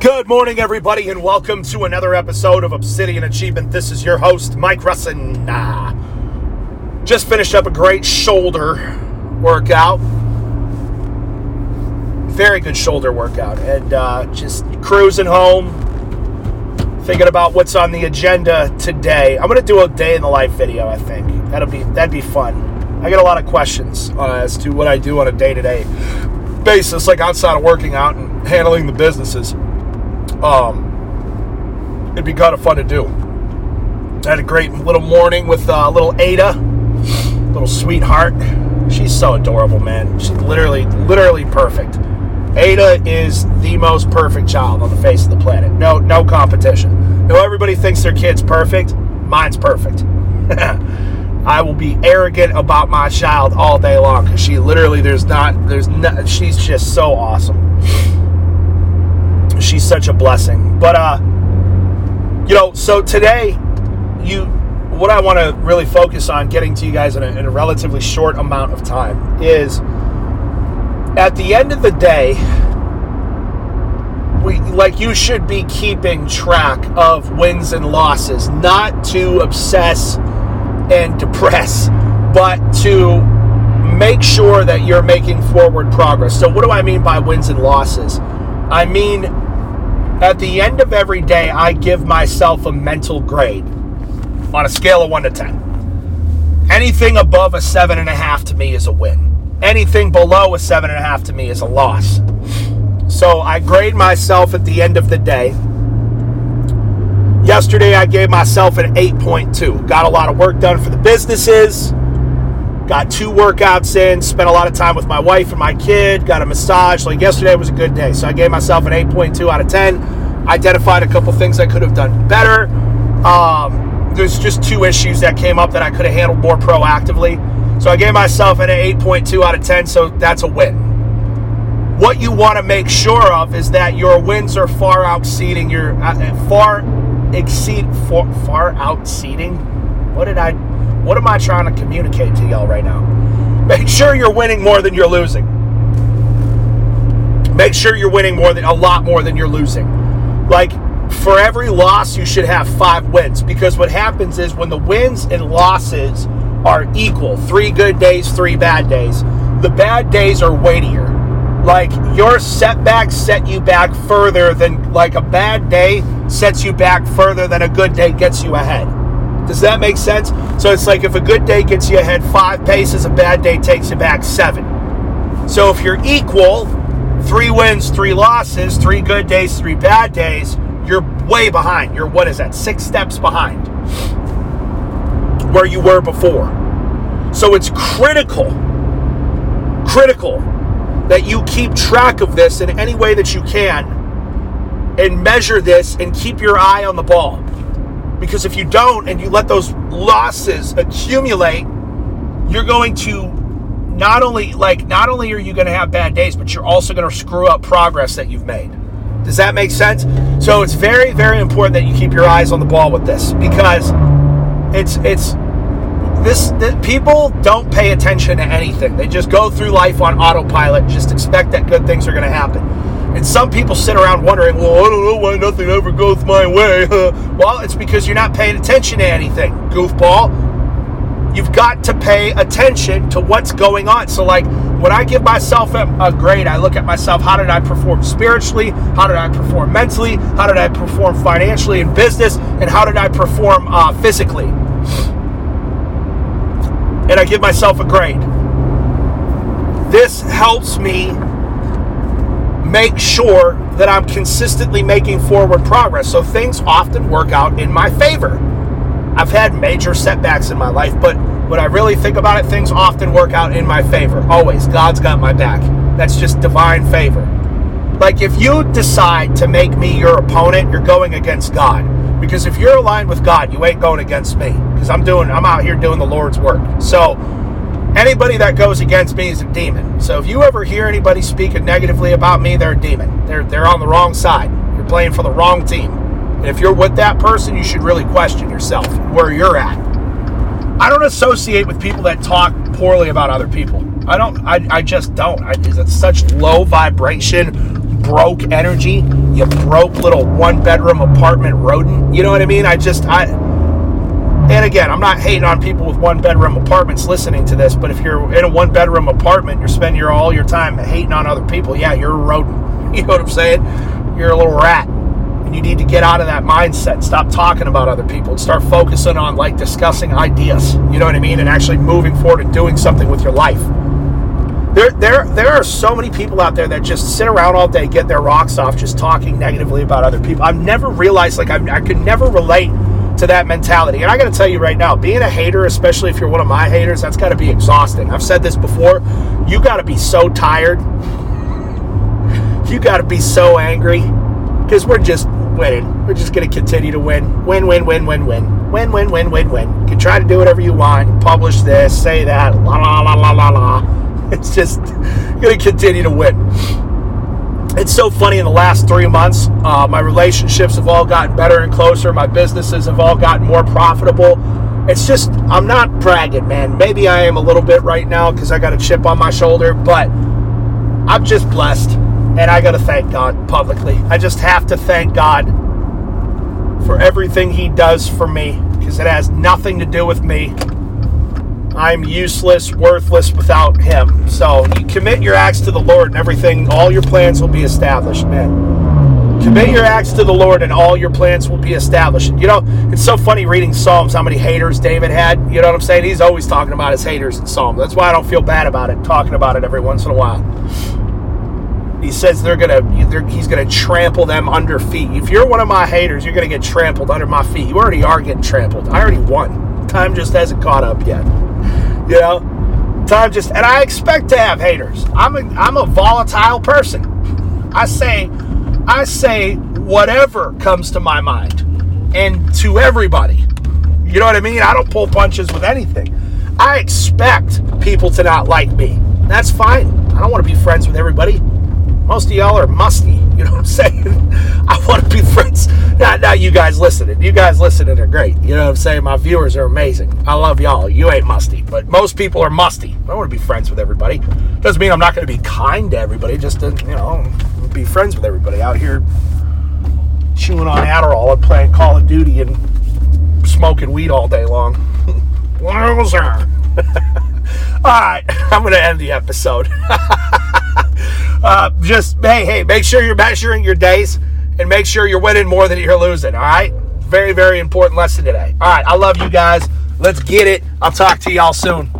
Good morning, everybody, and welcome to another episode of Obsidian Achievement. This is your host, Mike Russin. Uh, just finished up a great shoulder workout. Very good shoulder workout, and uh, just cruising home, thinking about what's on the agenda today. I'm gonna do a day in the life video. I think that'll be that'd be fun. I get a lot of questions uh, as to what I do on a day-to-day basis, like outside of working out and handling the businesses um, it'd be kind of fun to do. I had a great little morning with uh, little Ada, little sweetheart. She's so adorable, man. She's literally, literally perfect. Ada is the most perfect child on the face of the planet. No, no competition. No, everybody thinks their kid's perfect. Mine's perfect. I will be arrogant about my child all day long because she literally, there's not, there's not, she's just so awesome such a blessing. But uh, you know, so today, you what I want to really focus on getting to you guys in a, in a relatively short amount of time is at the end of the day, we like you should be keeping track of wins and losses, not to obsess and depress, but to make sure that you're making forward progress. So, what do I mean by wins and losses? I mean at the end of every day, I give myself a mental grade on a scale of 1 to 10. Anything above a 7.5 to me is a win. Anything below a 7.5 to me is a loss. So I grade myself at the end of the day. Yesterday, I gave myself an 8.2. Got a lot of work done for the businesses got two workouts in, spent a lot of time with my wife and my kid, got a massage. Like yesterday was a good day. So I gave myself an 8.2 out of 10. Identified a couple things I could have done better. Um, there's just two issues that came up that I could have handled more proactively. So I gave myself an 8.2 out of 10. So that's a win. What you want to make sure of is that your wins are far outseeding your uh, far exceed far, far outseeding. What did I what am I trying to communicate to y'all right now? Make sure you're winning more than you're losing. Make sure you're winning more than a lot more than you're losing. Like for every loss, you should have five wins because what happens is when the wins and losses are equal, three good days, three bad days, the bad days are weightier. Like your setbacks set you back further than like a bad day sets you back further than a good day gets you ahead. Does that make sense? So it's like if a good day gets you ahead five paces, a bad day takes you back seven. So if you're equal, three wins, three losses, three good days, three bad days, you're way behind. You're, what is that, six steps behind where you were before. So it's critical, critical that you keep track of this in any way that you can and measure this and keep your eye on the ball. Because if you don't and you let those losses accumulate, you're going to not only like not only are you going to have bad days, but you're also going to screw up progress that you've made. Does that make sense? So it's very very important that you keep your eyes on the ball with this because it's it's this, this people don't pay attention to anything. They just go through life on autopilot, just expect that good things are going to happen. And some people sit around wondering, well, I don't know why nothing ever goes my way. well, it's because you're not paying attention to anything, goofball. You've got to pay attention to what's going on. So, like, when I give myself a grade, I look at myself how did I perform spiritually? How did I perform mentally? How did I perform financially in business? And how did I perform uh, physically? And I give myself a grade. This helps me make sure that I'm consistently making forward progress. So things often work out in my favor. I've had major setbacks in my life, but when I really think about it, things often work out in my favor. Always. God's got my back. That's just divine favor. Like if you decide to make me your opponent, you're going against God. Because if you're aligned with God, you ain't going against me. Because I'm doing I'm out here doing the Lord's work. So anybody that goes against me is a demon. So if you ever hear anybody speaking negatively about me, they're a demon. They're they're on the wrong side. You're playing for the wrong team. And if you're with that person, you should really question yourself where you're at. I don't associate with people that talk poorly about other people. I don't. I, I just don't. I, it's such low vibration, broke energy. you broke little one bedroom apartment rodent. You know what I mean? I just, I, and again, I'm not hating on people with one bedroom apartments listening to this, but if you're in a one bedroom apartment, you're spending your, all your time hating on other people, yeah, you're a rodent. You know what I'm saying? You're a little rat. And you need to get out of that mindset. Stop talking about other people and start focusing on like discussing ideas. You know what I mean? And actually moving forward and doing something with your life. There, there, there are so many people out there that just sit around all day, get their rocks off, just talking negatively about other people. I've never realized, like, I, I could never relate to that mentality. And I got to tell you right now, being a hater, especially if you're one of my haters, that's got to be exhausting. I've said this before. You got to be so tired. You got to be so angry because we're just winning. We're just going to continue to win. Win, win, win, win, win. Win, win, win, win, win. You can try to do whatever you want, publish this, say that, la, la, la, la, la, la. It's just going to continue to win it's so funny in the last three months uh, my relationships have all gotten better and closer. My businesses have all gotten more profitable. It's just i'm not bragging man. Maybe i am a little bit right now because i got a chip on my shoulder but i'm just blessed and i got to thank god publicly. I just have to thank god for everything he does for me because it has nothing to do with me I'm useless, worthless without Him. So you commit your acts to the Lord, and everything, all your plans will be established, man. Commit your acts to the Lord, and all your plans will be established. You know, it's so funny reading Psalms how many haters David had. You know what I'm saying? He's always talking about his haters in Psalms. That's why I don't feel bad about it, talking about it every once in a while. He says they're gonna, they're, he's gonna trample them under feet. If you're one of my haters, you're gonna get trampled under my feet. You already are getting trampled. I already won. Time just hasn't caught up yet. You know, time just and I expect to have haters. I'm a I'm a volatile person. I say I say whatever comes to my mind and to everybody. You know what I mean? I don't pull punches with anything. I expect people to not like me. That's fine. I don't want to be friends with everybody. Most of y'all are musty. You know what I'm saying? I want to be friends. Not, not you guys listening. You guys listening are great. You know what I'm saying? My viewers are amazing. I love y'all. You ain't musty, but most people are musty. I want to be friends with everybody. Doesn't mean I'm not going to be kind to everybody. Just to, you know, be friends with everybody out here chewing on Adderall and playing Call of Duty and smoking weed all day long. Loser. all right, I'm going to end the episode. Uh, just hey, hey, make sure you're measuring your days and make sure you're winning more than you're losing. All right, very, very important lesson today. All right, I love you guys. Let's get it. I'll talk to y'all soon.